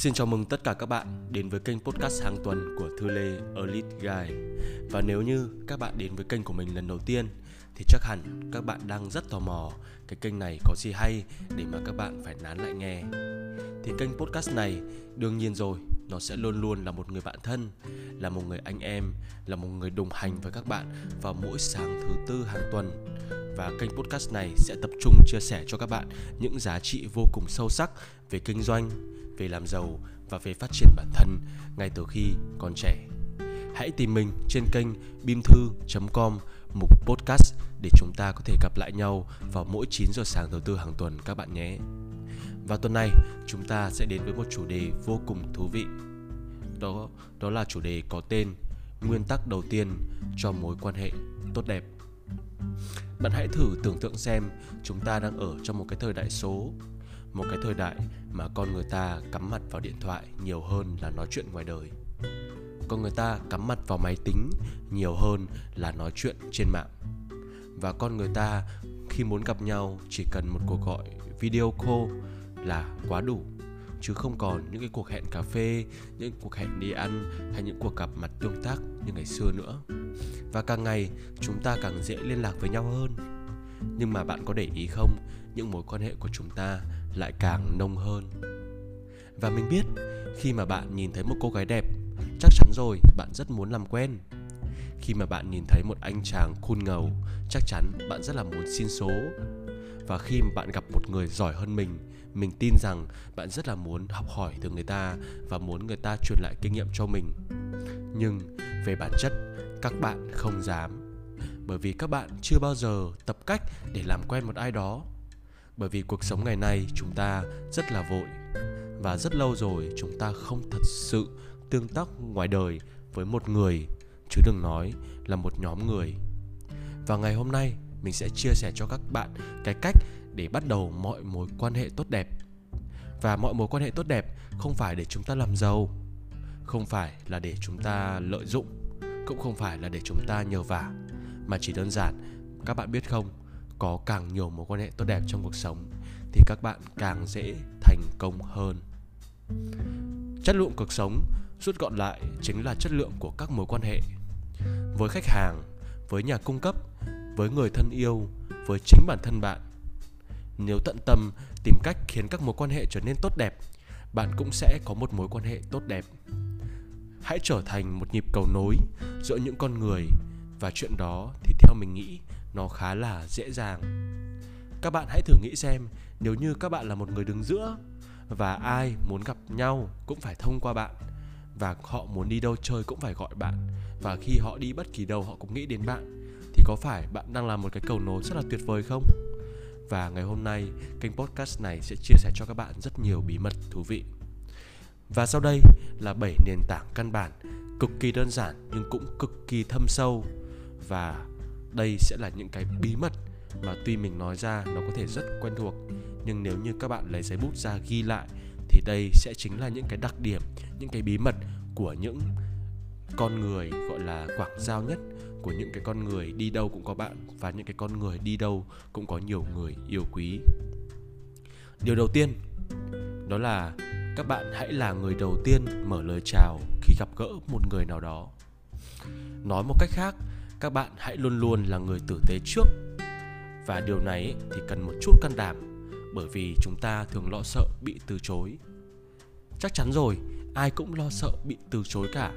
Xin chào mừng tất cả các bạn đến với kênh podcast hàng tuần của Thư Lê Elite Guy. Và nếu như các bạn đến với kênh của mình lần đầu tiên thì chắc hẳn các bạn đang rất tò mò cái kênh này có gì hay để mà các bạn phải nán lại nghe. Thì kênh podcast này đương nhiên rồi, nó sẽ luôn luôn là một người bạn thân, là một người anh em, là một người đồng hành với các bạn vào mỗi sáng thứ tư hàng tuần. Và kênh podcast này sẽ tập trung chia sẻ cho các bạn những giá trị vô cùng sâu sắc về kinh doanh, về làm giàu và về phát triển bản thân ngay từ khi còn trẻ. Hãy tìm mình trên kênh bimthu.com mục podcast để chúng ta có thể gặp lại nhau vào mỗi 9 giờ sáng thứ tư hàng tuần các bạn nhé. Và tuần này, chúng ta sẽ đến với một chủ đề vô cùng thú vị. Đó đó là chủ đề có tên Nguyên tắc đầu tiên cho mối quan hệ tốt đẹp. Bạn hãy thử tưởng tượng xem chúng ta đang ở trong một cái thời đại số một cái thời đại mà con người ta cắm mặt vào điện thoại nhiều hơn là nói chuyện ngoài đời. Con người ta cắm mặt vào máy tính nhiều hơn là nói chuyện trên mạng. Và con người ta khi muốn gặp nhau chỉ cần một cuộc gọi video call là quá đủ, chứ không còn những cái cuộc hẹn cà phê, những cuộc hẹn đi ăn hay những cuộc gặp mặt tương tác như ngày xưa nữa. Và càng ngày, chúng ta càng dễ liên lạc với nhau hơn. Nhưng mà bạn có để ý không, những mối quan hệ của chúng ta lại càng nông hơn. Và mình biết, khi mà bạn nhìn thấy một cô gái đẹp, chắc chắn rồi, bạn rất muốn làm quen. Khi mà bạn nhìn thấy một anh chàng khôn ngầu, chắc chắn bạn rất là muốn xin số. Và khi mà bạn gặp một người giỏi hơn mình mình tin rằng bạn rất là muốn học hỏi từ người ta và muốn người ta truyền lại kinh nghiệm cho mình. Nhưng về bản chất, các bạn không dám. Bởi vì các bạn chưa bao giờ tập cách để làm quen một ai đó bởi vì cuộc sống ngày nay chúng ta rất là vội. Và rất lâu rồi chúng ta không thật sự tương tác ngoài đời với một người, chứ đừng nói là một nhóm người. Và ngày hôm nay mình sẽ chia sẻ cho các bạn cái cách để bắt đầu mọi mối quan hệ tốt đẹp. Và mọi mối quan hệ tốt đẹp không phải để chúng ta làm giàu, không phải là để chúng ta lợi dụng, cũng không phải là để chúng ta nhờ vả, mà chỉ đơn giản, các bạn biết không có càng nhiều mối quan hệ tốt đẹp trong cuộc sống thì các bạn càng dễ thành công hơn. Chất lượng cuộc sống, rút gọn lại chính là chất lượng của các mối quan hệ. Với khách hàng, với nhà cung cấp, với người thân yêu, với chính bản thân bạn. Nếu tận tâm tìm cách khiến các mối quan hệ trở nên tốt đẹp, bạn cũng sẽ có một mối quan hệ tốt đẹp. Hãy trở thành một nhịp cầu nối giữa những con người và chuyện đó thì theo mình nghĩ nó khá là dễ dàng. Các bạn hãy thử nghĩ xem, nếu như các bạn là một người đứng giữa và ai muốn gặp nhau cũng phải thông qua bạn, và họ muốn đi đâu chơi cũng phải gọi bạn, và khi họ đi bất kỳ đâu họ cũng nghĩ đến bạn, thì có phải bạn đang là một cái cầu nối rất là tuyệt vời không? Và ngày hôm nay, kênh podcast này sẽ chia sẻ cho các bạn rất nhiều bí mật thú vị. Và sau đây là 7 nền tảng căn bản, cực kỳ đơn giản nhưng cũng cực kỳ thâm sâu và đây sẽ là những cái bí mật mà tuy mình nói ra nó có thể rất quen thuộc, nhưng nếu như các bạn lấy giấy bút ra ghi lại thì đây sẽ chính là những cái đặc điểm, những cái bí mật của những con người gọi là quảng giao nhất, của những cái con người đi đâu cũng có bạn và những cái con người đi đâu cũng có nhiều người yêu quý. Điều đầu tiên, đó là các bạn hãy là người đầu tiên mở lời chào khi gặp gỡ một người nào đó. Nói một cách khác các bạn hãy luôn luôn là người tử tế trước. Và điều này thì cần một chút can đảm, bởi vì chúng ta thường lo sợ bị từ chối. Chắc chắn rồi, ai cũng lo sợ bị từ chối cả,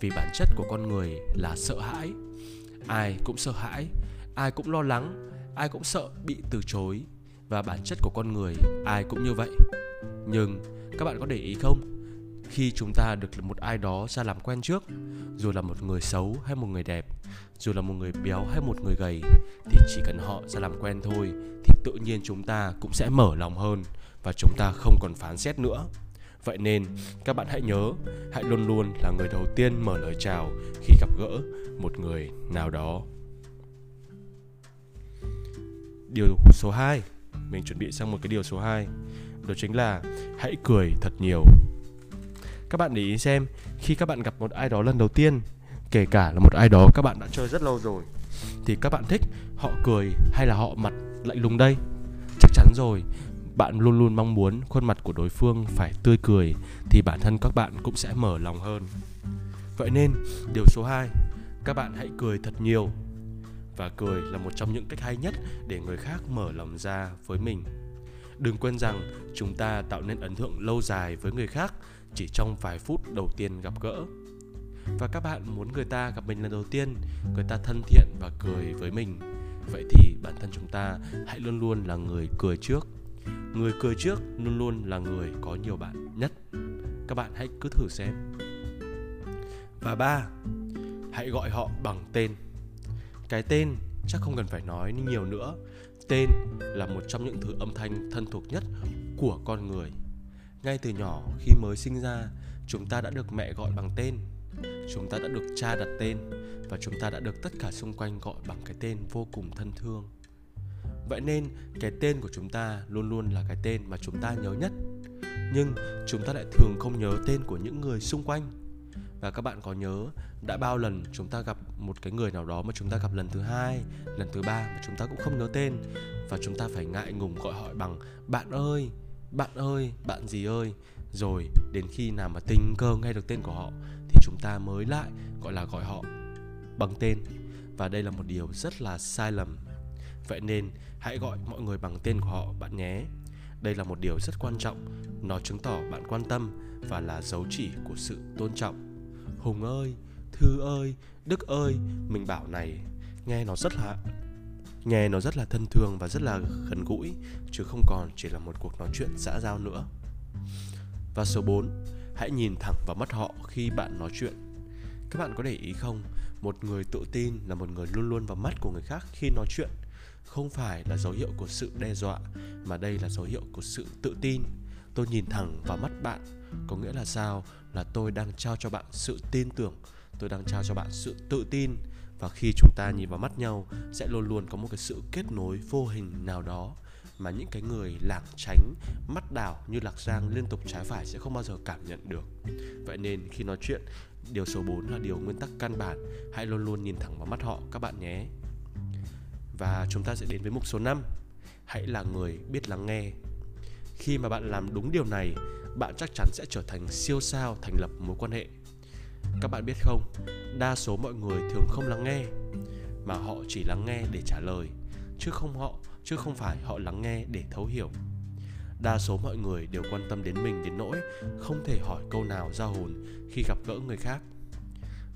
vì bản chất của con người là sợ hãi. Ai cũng sợ hãi, ai cũng lo lắng, ai cũng sợ bị từ chối. Và bản chất của con người ai cũng như vậy. Nhưng các bạn có để ý không? Khi chúng ta được một ai đó ra làm quen trước, dù là một người xấu hay một người đẹp, dù là một người béo hay một người gầy, thì chỉ cần họ ra làm quen thôi, thì tự nhiên chúng ta cũng sẽ mở lòng hơn và chúng ta không còn phán xét nữa. Vậy nên, các bạn hãy nhớ, hãy luôn luôn là người đầu tiên mở lời chào khi gặp gỡ một người nào đó. Điều số 2 mình chuẩn bị sang một cái điều số 2 đó chính là hãy cười thật nhiều các bạn để ý xem khi các bạn gặp một ai đó lần đầu tiên kể cả là một ai đó các bạn đã chơi rất lâu rồi thì các bạn thích họ cười hay là họ mặt lạnh lùng đây chắc chắn rồi bạn luôn luôn mong muốn khuôn mặt của đối phương phải tươi cười thì bản thân các bạn cũng sẽ mở lòng hơn. Vậy nên, điều số 2, các bạn hãy cười thật nhiều. Và cười là một trong những cách hay nhất để người khác mở lòng ra với mình. Đừng quên rằng chúng ta tạo nên ấn tượng lâu dài với người khác chỉ trong vài phút đầu tiên gặp gỡ. Và các bạn muốn người ta gặp mình lần đầu tiên, người ta thân thiện và cười với mình. Vậy thì bản thân chúng ta hãy luôn luôn là người cười trước. Người cười trước luôn luôn là người có nhiều bạn nhất. Các bạn hãy cứ thử xem. Và ba, hãy gọi họ bằng tên. Cái tên chắc không cần phải nói nhiều nữa. Tên là một trong những thứ âm thanh thân thuộc nhất của con người. Ngay từ nhỏ khi mới sinh ra, chúng ta đã được mẹ gọi bằng tên. Chúng ta đã được cha đặt tên và chúng ta đã được tất cả xung quanh gọi bằng cái tên vô cùng thân thương. Vậy nên cái tên của chúng ta luôn luôn là cái tên mà chúng ta nhớ nhất. Nhưng chúng ta lại thường không nhớ tên của những người xung quanh và các bạn có nhớ đã bao lần chúng ta gặp một cái người nào đó mà chúng ta gặp lần thứ hai, lần thứ ba mà chúng ta cũng không nhớ tên? Và chúng ta phải ngại ngùng gọi hỏi bằng, bạn ơi bạn ơi, bạn gì ơi? Rồi đến khi nào mà tình cờ nghe được tên của họ thì chúng ta mới lại gọi là gọi họ bằng tên. Và đây là một điều rất là sai lầm. Vậy nên hãy gọi mọi người bằng tên của họ, bạn nhé. Đây là một điều rất quan trọng, nó chứng tỏ bạn quan tâm và là dấu chỉ của sự tôn trọng. Hùng ơi, Thư ơi, Đức ơi, mình bảo này, nghe nó rất là nghe nó rất là thân thương và rất là gần gũi chứ không còn chỉ là một cuộc nói chuyện xã giao nữa. Và số 4, hãy nhìn thẳng vào mắt họ khi bạn nói chuyện. Các bạn có để ý không? Một người tự tin là một người luôn luôn vào mắt của người khác khi nói chuyện. Không phải là dấu hiệu của sự đe dọa, mà đây là dấu hiệu của sự tự tin. Tôi nhìn thẳng vào mắt bạn. Có nghĩa là sao? Là tôi đang trao cho bạn sự tin tưởng. Tôi đang trao cho bạn sự tự tin. Và khi chúng ta nhìn vào mắt nhau, sẽ luôn luôn có một cái sự kết nối vô hình nào đó. Mà những cái người lảng tránh, mắt đảo như lạc giang liên tục trái phải sẽ không bao giờ cảm nhận được. Vậy nên khi nói chuyện, điều số 4 là điều nguyên tắc căn bản. Hãy luôn luôn nhìn thẳng vào mắt họ, các bạn nhé. Và chúng ta sẽ đến với mục số 5 hãy là người biết lắng nghe khi mà bạn làm đúng điều này, bạn chắc chắn sẽ trở thành siêu sao thành lập mối quan hệ. Các bạn biết không, đa số mọi người thường không lắng nghe, mà họ chỉ lắng nghe để trả lời, chứ không họ, chứ không phải họ lắng nghe để thấu hiểu. Đa số mọi người đều quan tâm đến mình đến nỗi không thể hỏi câu nào ra hồn khi gặp gỡ người khác.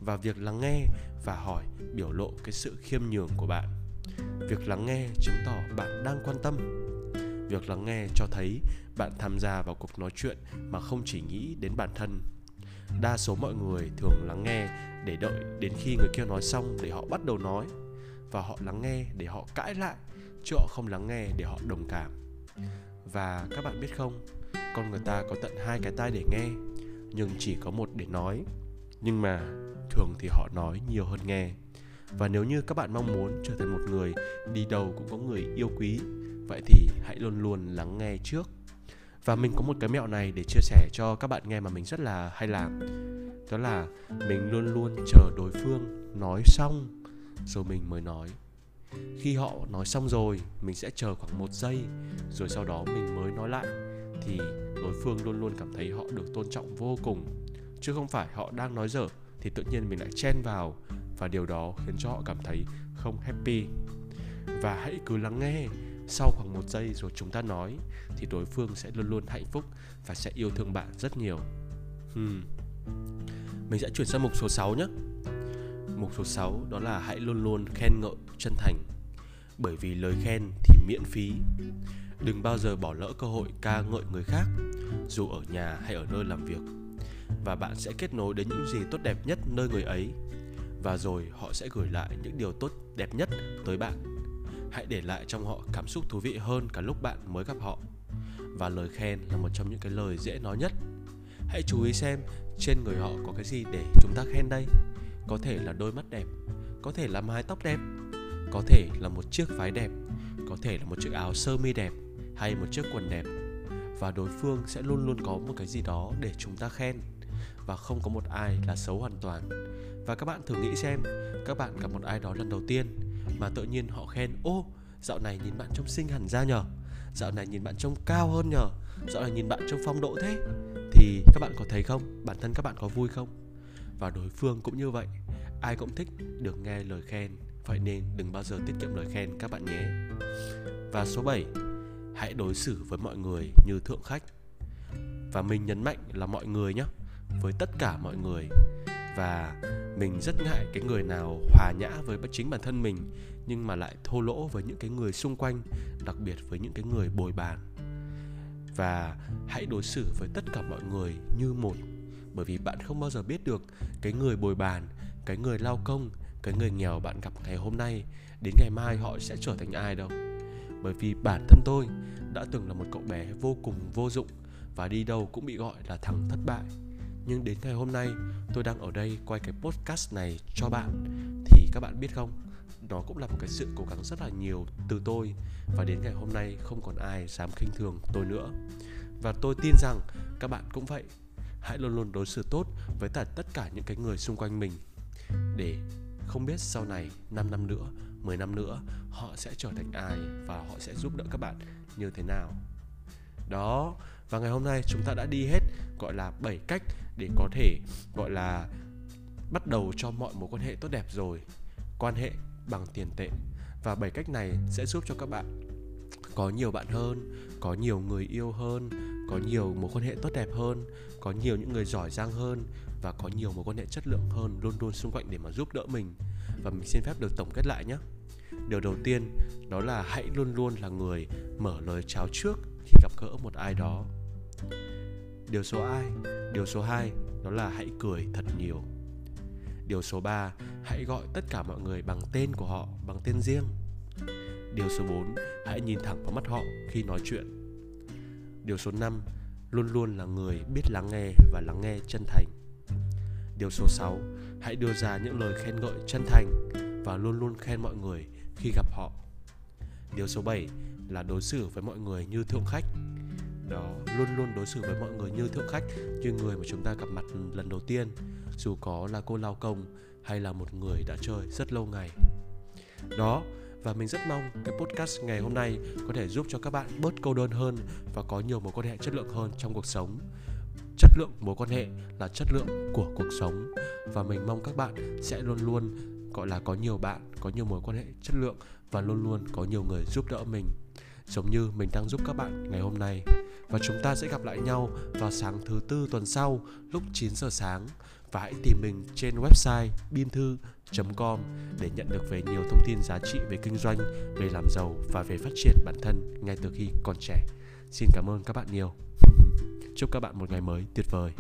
Và việc lắng nghe và hỏi biểu lộ cái sự khiêm nhường của bạn. Việc lắng nghe chứng tỏ bạn đang quan tâm việc lắng nghe cho thấy bạn tham gia vào cuộc nói chuyện mà không chỉ nghĩ đến bản thân. Đa số mọi người thường lắng nghe để đợi đến khi người kia nói xong để họ bắt đầu nói. Và họ lắng nghe để họ cãi lại, chứ họ không lắng nghe để họ đồng cảm. Và các bạn biết không, con người ta có tận hai cái tai để nghe, nhưng chỉ có một để nói. Nhưng mà thường thì họ nói nhiều hơn nghe. Và nếu như các bạn mong muốn trở thành một người đi đầu cũng có người yêu quý vậy thì hãy luôn luôn lắng nghe trước. Và mình có một cái mẹo này để chia sẻ cho các bạn nghe mà mình rất là hay làm. Đó là mình luôn luôn chờ đối phương nói xong rồi mình mới nói. Khi họ nói xong rồi, mình sẽ chờ khoảng một giây rồi sau đó mình mới nói lại. Thì đối phương luôn luôn cảm thấy họ được tôn trọng vô cùng. Chứ không phải họ đang nói dở thì tự nhiên mình lại chen vào và điều đó khiến cho họ cảm thấy không happy. Và hãy cứ lắng nghe sau khoảng một giây rồi chúng ta nói, thì đối phương sẽ luôn luôn hạnh phúc và sẽ yêu thương bạn rất nhiều. Hmm. mình sẽ chuyển sang mục số 6 nhé. Mục số 6 đó là hãy luôn luôn khen ngợi chân thành. Bởi vì lời khen thì miễn phí. Đừng bao giờ bỏ lỡ cơ hội ca ngợi người khác, dù ở nhà hay ở nơi làm việc. Và bạn sẽ kết nối đến những gì tốt đẹp nhất nơi người ấy. Và rồi họ sẽ gửi lại những điều tốt đẹp nhất tới bạn hãy để lại trong họ cảm xúc thú vị hơn cả lúc bạn mới gặp họ. Và lời khen là một trong những cái lời dễ nói nhất. Hãy chú ý xem trên người họ có cái gì để chúng ta khen đây. Có thể là đôi mắt đẹp, có thể là mái tóc đẹp, có thể là một chiếc váy đẹp, có thể là một chiếc áo sơ mi đẹp hay một chiếc quần đẹp. Và đối phương sẽ luôn luôn có một cái gì đó để chúng ta khen. Và không có một ai là xấu hoàn toàn. Và các bạn thử nghĩ xem, các bạn gặp một ai đó lần đầu tiên mà tự nhiên họ khen, ô, dạo này nhìn bạn trông xinh hẳn ra nhở dạo này nhìn bạn trông cao hơn nhờ. Dạo này nhìn bạn trông phong độ thế. Thì các bạn có thấy không? Bản thân các bạn có vui không? Và đối phương cũng như vậy. Ai cũng thích được nghe lời khen. Vậy nên đừng bao giờ tiết kiệm lời khen các bạn nhé. Và số 7 hãy đối xử với mọi người như thượng khách. Và mình nhấn mạnh là mọi người nhé. Với tất cả mọi người. Và mình rất ngại cái người nào hòa nhã với chính bản thân mình, nhưng mà lại thô lỗ với những cái người xung quanh, đặc biệt với những cái người bồi bàn. Và hãy đối xử với tất cả mọi người như một, bởi vì bạn không bao giờ biết được cái người bồi bàn, cái người lao công, cái người nghèo bạn gặp ngày hôm nay, đến ngày mai họ sẽ trở thành ai đâu. Bởi vì bản thân tôi đã từng là một cậu bé vô cùng vô dụng và đi đâu cũng bị gọi là thằng thất bại nhưng đến ngày hôm nay, tôi đang ở đây quay cái podcast này cho bạn. Thì các bạn biết không, nó cũng là một cái sự cố gắng rất là nhiều từ tôi. Và đến ngày hôm nay, không còn ai dám khinh thường tôi nữa. Và tôi tin rằng các bạn cũng vậy. Hãy luôn luôn đối xử tốt với tất cả những cái người xung quanh mình. Để không biết sau này 5 năm nữa 10 năm nữa, họ sẽ trở thành ai và họ sẽ giúp đỡ các bạn như thế nào. Đó và ngày hôm nay chúng ta đã đi hết, gọi là 7 cách để có thể, gọi là, bắt đầu cho mọi mối quan hệ tốt đẹp rồi. Quan hệ bằng tiền tệ. Và 7 cách này sẽ giúp cho các bạn có nhiều bạn hơn, có nhiều người yêu hơn, có nhiều mối quan hệ tốt đẹp hơn, có nhiều những người giỏi giang hơn và có nhiều mối quan hệ chất lượng hơn luôn luôn xung quanh để mà giúp đỡ mình. Và mình xin phép được tổng kết lại nhé. Điều đầu tiên đó là hãy luôn luôn là người mở lời chào trước khi gặp gỡ một ai đó điều số ai? Điều số 2 đó là hãy cười thật nhiều. Điều số 3 hãy gọi tất cả mọi người bằng tên của họ, bằng tên riêng. Điều số 4 hãy nhìn thẳng vào mắt họ khi nói chuyện. Điều số 5 luôn luôn là người biết lắng nghe và lắng nghe chân thành. Điều số 6 hãy đưa ra những lời khen ngợi chân thành và luôn luôn khen mọi người khi gặp họ. Điều số 7 là đối xử với mọi người như thượng khách đó, luôn luôn đối xử với mọi người như thượng khách, như người mà chúng ta gặp mặt lần đầu tiên. Dù có là cô lao công hay là một người đã chơi rất lâu ngày. Đó, và mình rất mong cái podcast ngày hôm nay có thể giúp cho các bạn bớt cô đơn hơn và có nhiều mối quan hệ chất lượng hơn trong cuộc sống. Chất lượng mối quan hệ là chất lượng của cuộc sống. Và mình mong các bạn sẽ luôn luôn, gọi là, có nhiều bạn, có nhiều mối quan hệ chất lượng và luôn luôn có nhiều người giúp đỡ mình giống như mình đang giúp các bạn ngày hôm nay và chúng ta sẽ gặp lại nhau vào sáng thứ tư tuần sau lúc 9 giờ sáng và hãy tìm mình trên website bimthu.com để nhận được về nhiều thông tin giá trị về kinh doanh, về làm giàu và về phát triển bản thân ngay từ khi còn trẻ. Xin cảm ơn các bạn nhiều. Chúc các bạn một ngày mới tuyệt vời.